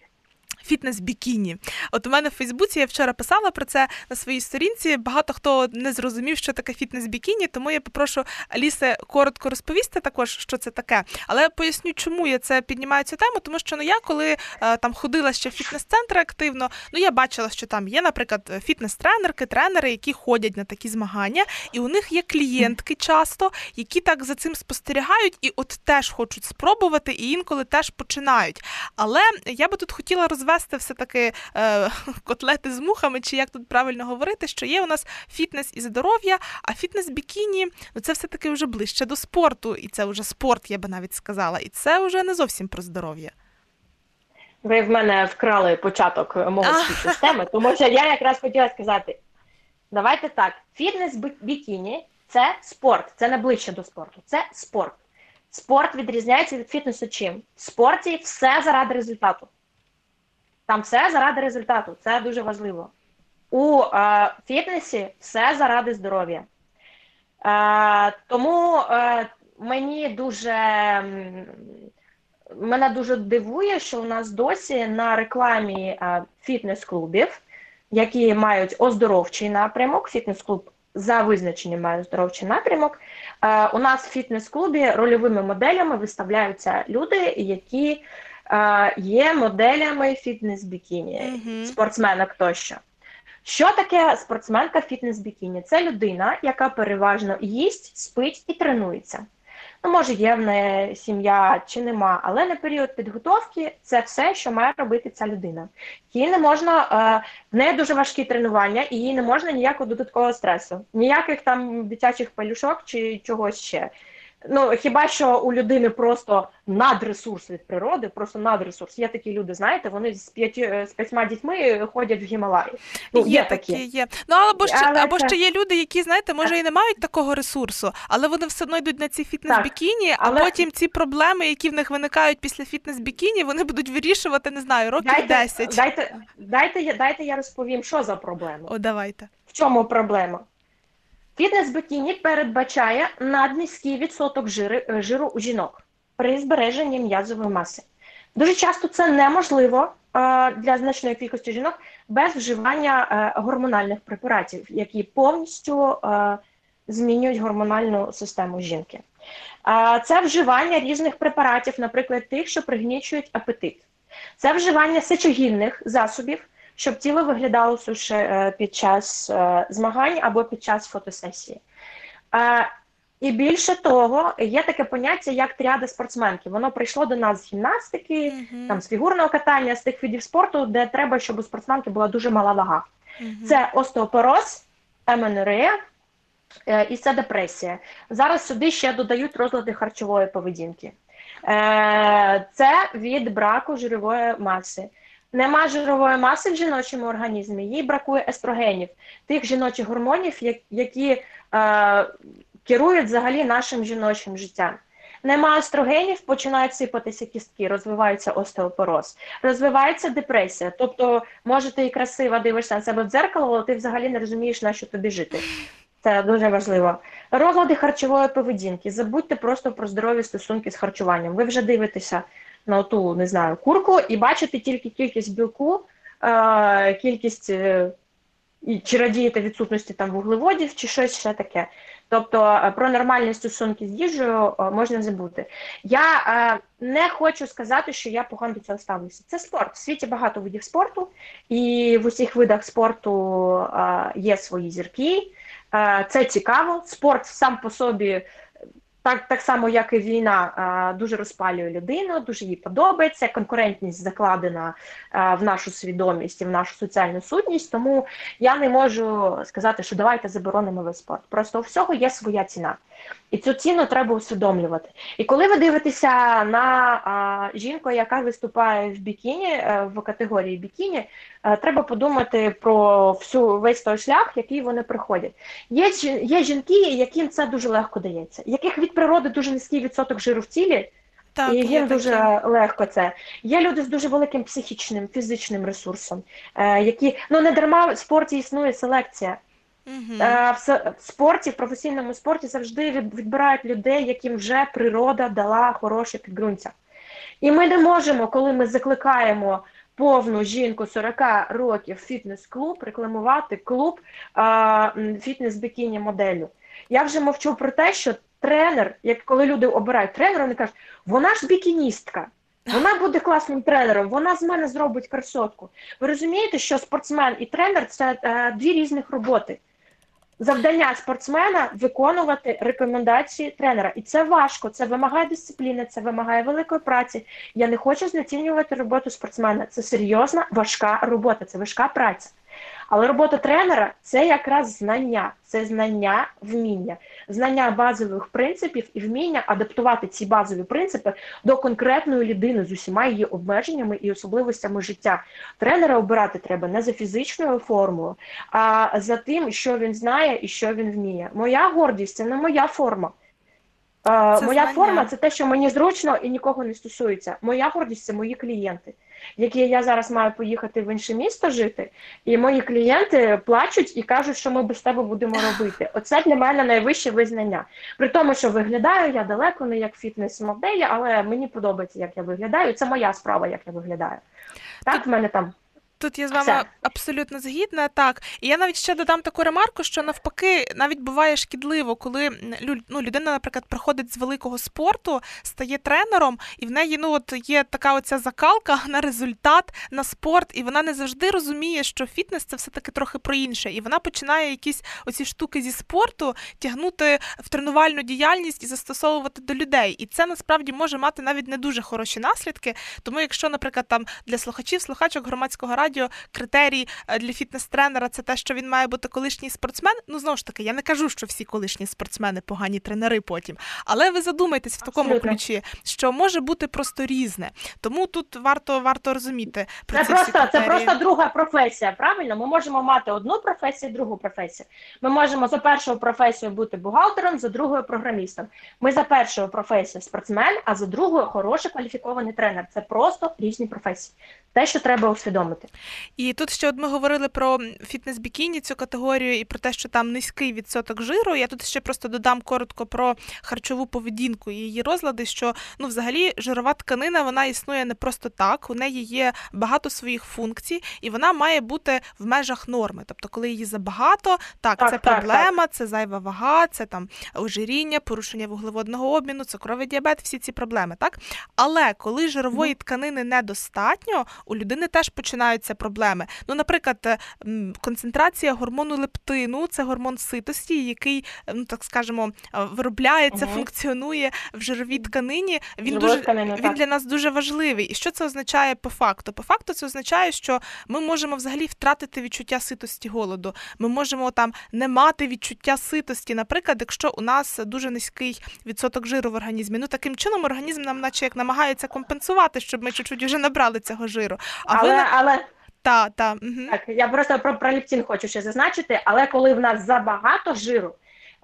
Фітнес бікіні. От у мене в Фейсбуці я вчора писала про це на своїй сторінці. Багато хто не зрозумів, що таке фітнес бікіні, тому я попрошу Алісе коротко розповісти також, що це таке. Але поясню, чому я це піднімаю цю тему, тому що ну я коли е, там ходила ще в фітнес-центри активно, ну я бачила, що там є, наприклад, фітнес-тренерки, тренери, які ходять на такі змагання, і у них є клієнтки часто, які так за цим спостерігають і от теж хочуть спробувати, і інколи теж починають. Але я би тут хотіла розвести все-таки е, котлети з мухами, чи як тут правильно говорити, що є у нас фітнес і здоров'я, а фітнес бікіні ну це все-таки вже ближче до спорту, і це вже спорт, я би навіть сказала. І це вже не зовсім про здоров'я. Ви в мене вкрали початок мого А. спічу з теми, тому що я якраз хотіла сказати: давайте так, фітнес-бікіні це спорт, це не ближче до спорту, це спорт. Спорт відрізняється від фітнесу чим? В спорті все заради результату. Там все заради результату, це дуже важливо. У е, фітнесі все заради здоров'я. Е, тому е, мені дуже мене дуже дивує, що у нас досі на рекламі е, фітнес-клубів, які мають оздоровчий напрямок, фітнес-клуб за визначенням має оздоровчий напрямок. е, У нас в фітнес-клубі рольовими моделями виставляються люди, які є моделями фітнес-бікіні, Мгм. спортсменок тощо. Що таке спортсменка фітнес-бікіні? Це людина, яка переважно їсть, спить і тренується. Ну, може, є в неї сім'я чи нема, але на період підготовки це все, що має робити ця людина. Їй не можна, е, в неї дуже важкі тренування, і їй не можна ніякого додаткового стресу, ніяких там дитячих пелюшок чи чогось ще. Ну, хіба що у людини просто надресурс від природи, просто надресурс. Є такі люди, знаєте, вони з п'яті з п'ятьма дітьми ходять в Гімалаї. Ну, є, такі, є. Ну або ще Але або це- ще є люди, які знаєте, може і не мають такого ресурсу, але вони все одно йдуть на ці фітнес-бікіні, але- а потім ці проблеми, які в них виникають після фітнес-бікіні, вони будуть вирішувати, не знаю, років Дайте, 10. дайте, дайте, я- дайте я розповім, що за проблема. О, давайте. В чому проблема? Фітнес бікіні передбачає наднизький відсоток жири, е, жиру у жінок при збереженні м'язової маси. Дуже часто це неможливо е, для значної кількості жінок без вживання е, гормональних препаратів, які повністю змінюють гормональну систему жінки. Це вживання різних препаратів, наприклад, тих, що пригнічують апетит. Це вживання сечогінних засобів, щоб тіло виглядало суше під час е, змагань або під час фотосесії. Е, І більше того, є таке поняття, як тріада спортсменки. Воно прийшло до нас з гімнастики, Мгм. там з фігурного катання, з тих видів спорту, де треба, щоб у спортсменки була дуже мала вага. Мгм. Це остеопороз, еменорея е, і це депресія. Зараз сюди ще додають розлади харчової поведінки. Е, Це від браку жирової маси. Нема жирової маси в жіночому організмі, їй бракує естрогенів, тих жіночих гормонів, які е, керують взагалі нашим жіночим життям. Нема естрогенів, починають сипатися кістки, розвивається остеопороз, розвивається депресія. Тобто, може, ти і красива дивишся на себе в дзеркало, але ти взагалі не розумієш, на що тобі жити. Це дуже важливо. Розлади харчової поведінки. Забудьте просто про здорові стосунки з харчуванням. Ви вже дивитеся на ту, не знаю, курку і бачите тільки кількість білку, е, кількість е, чи радієте відсутності там вуглеводів, чи щось ще таке. Тобто е, про нормальні стосунки з їжею можна забути. Я е, не хочу сказати, що я погано до цього ставлюся. Це спорт. В світі багато видів спорту, і в усіх видах спорту е, є свої зірки. Е, Це цікаво. Спорт сам по собі, так, так само, як і війна, е, дуже розпалює людину, дуже їй подобається. Конкурентність закладена е, в нашу свідомість і в нашу соціальну сутність. Тому я не можу сказати, що давайте заборонимо весь спорт. Просто у всього є своя ціна. І цю ціну треба усвідомлювати. І коли ви дивитеся на а, жінку, яка виступає в бікіні, е, в категорії бікіні, е, треба подумати про всю весь той шлях, який вони проходять. Є, є жінки, яким це дуже легко дається, яких від природи дуже низький відсоток жиру в тілі, Так, і їм дуже легко це. Є люди з дуже великим психічним, фізичним ресурсом, е, які ну не дарма в спорті існує селекція. Е, В спорті, в професійному спорті завжди відбирають людей, яким вже природа дала хороше підґрунтя. І ми не можемо, коли ми закликаємо повну жінку 40 років фітнес-клуб, рекламувати клуб е, фітнес-бікіні моделю. Я вже мовчу про те, що тренер, як коли люди обирають тренера, вони кажуть, вона ж бікіністка. Вона буде класним тренером, вона з мене зробить красотку. Ви розумієте, що спортсмен і тренер це е, дві різних роботи. Завдання спортсмена виконувати рекомендації тренера. І це важко, це вимагає дисципліни, це вимагає великої праці. Я не хочу знецінювати роботу спортсмена. Це серйозна, важка робота, це важка праця. Але робота тренера це якраз знання, це знання, вміння, знання базових принципів і вміння адаптувати ці базові принципи до конкретної людини з усіма її обмеженнями і особливостями життя. Тренера обирати треба не за фізичною формою, а за тим, що він знає і що він вміє. Моя гордість це не моя форма. Е, Це моя знання. форма це те, що мені зручно і нікого не стосується. Моя гордість це мої клієнти, які я зараз маю поїхати в інше місто жити, і мої клієнти плачуть і кажуть, що ми без тебе будемо робити. Оце для мене найвище визнання. При тому, що виглядаю я далеко не як фітнес модель але мені подобається, як я виглядаю. Це моя справа, як я виглядаю. Так, в мене там Тут я з вами Все. абсолютно згідна. Так, і я навіть ще додам таку ремарку, що навпаки навіть буває шкідливо, коли ну, людина, наприклад, приходить з великого спорту, стає тренером, і в неї ну от є така оця закалка на результат, на спорт, і вона не завжди розуміє, що фітнес це все таки трохи про інше. І вона починає якісь оці штуки зі спорту тягнути в тренувальну діяльність і застосовувати до людей. І це насправді може мати навіть не дуже хороші наслідки. Тому, якщо, наприклад, там для слухачів, слухачок громадського радіо критерій е, для фітнес-тренера це те, що він має бути колишній спортсмен. Ну знову ж таки, я не кажу, що всі колишні спортсмени погані тренери потім. Але ви задумайтесь в такому Абсолютно. ключі, що може бути просто різне. Тому тут варто варто розуміти про Це ці всі просто, це просто друга професія, правильно? Ми можемо мати одну професію, другу професію. Ми можемо за першою професією бути бухгалтером, за другою програмістом. Ми за першою професією спортсмен, а за другою хороший кваліфікований тренер. Це просто різні професії. Те, що треба усвідомити. І тут ще от ми говорили про фітнес-бікіні цю категорію і про те, що там низький відсоток жиру. Я тут ще просто додам коротко про харчову поведінку і її розлади. Що ну, взагалі, жирова тканина вона існує не просто так. У неї є багато своїх функцій, і вона має бути в межах норми. Тобто, коли її забагато, так, Так, це так, проблема, це зайва вага, це там ожиріння, порушення вуглеводного обміну, цукровий діабет, всі ці проблеми, так. Але коли жирової тканини недостатньо, у людини теж починаються проблеми. Ну, наприклад, е, концентрація гормону лептину це гормон ситості, який, ну так скажемо, е, виробляється, Мгм. функціонує в жировій тканині. Він дуже тканини, він так. для нас дуже важливий. І що це означає по факту? По факту це означає, що ми можемо взагалі втратити відчуття ситості голоду. Ми можемо там не мати відчуття ситості. Наприклад, якщо у нас дуже низький відсоток жиру в організмі, ну таким чином організм нам, наче як намагається компенсувати, щоб ми чуть-чуть вже набрали цього жиру. А але, ви але та, та, угу. так, я просто про, про ліптін хочу ще зазначити, але коли в нас забагато жиру,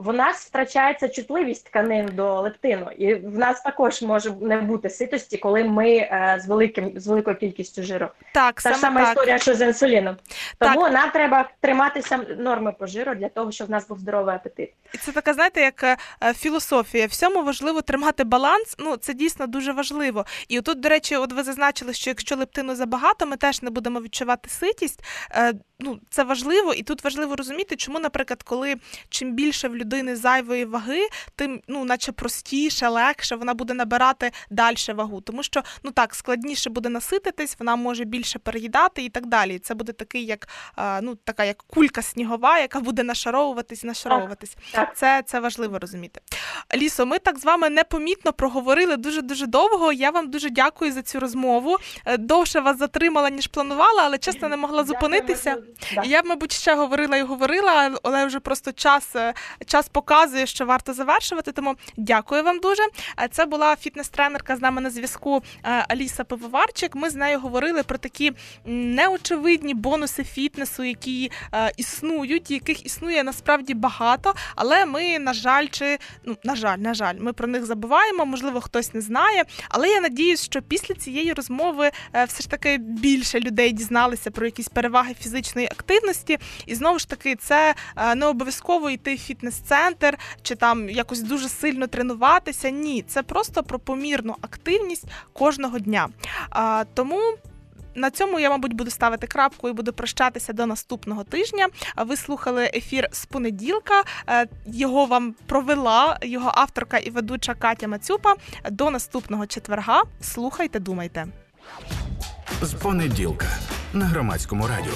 в нас втрачається чутливість тканин до лептину, і в нас також може не бути ситості, коли ми е, з великим з великою кількістю жиру. так, Та саме ж сама так. історія, що з інсуліном. Так. Нам треба триматися норми по жиру для того, щоб в нас був здоровий апетит. І це така, знаєте, як е, е, філософія. Всьому важливо тримати баланс. Ну, це дійсно дуже важливо. І отут, до речі, от ви зазначили, що якщо лептину забагато, ми теж не будемо відчувати ситість. Е, ну, це важливо, і тут важливо розуміти, чому, наприклад, коли чим більше в людини зайвої ваги, тим ну, наче простіше, легше вона буде набирати далі вагу. Тому що ну так складніше буде насититись, вона може більше переїдати і так далі. Це буде такий, як ну така як кулька снігова, яка буде нашаровуватись, нашаровуватись. Так. Це, це важливо розуміти. Лісо, ми так з вами непомітно проговорили дуже дуже довго. Я вам дуже дякую за цю розмову. Е, Довше вас затримала, ніж планувала, але чесно не могла зупинитися. Я б, мабуть, ще говорила і говорила, але вже просто час, е, час показує, що варто завершувати. Тому дякую вам дуже. Е, Це була фітнес-тренерка з нами на зв'язку е, Аліса Пивоварчик. Ми з нею говорили про такі неочевидні бонуси фітнесу, які е, існують, яких існує насправді багато. Але ми, на жаль, чи ну на жаль, на жаль, ми про них забуваємо. Можливо, хтось не знає. Але я надіюсь, що після цієї розмови все ж таки більше людей дізналися про якісь переваги фізичної активності. І знову ж таки, це не обов'язково йти в фітнес-центр чи там якось дуже сильно тренуватися. Ні, це просто про помірну активність кожного дня. А, тому. На цьому я, мабуть, буду ставити крапку і буду прощатися до наступного тижня. Ви слухали ефір з понеділка. Е, Його вам провела його авторка і ведуча Катя Мацюпа. До наступного четверга. Слухайте, думайте. З понеділка на громадському радіо.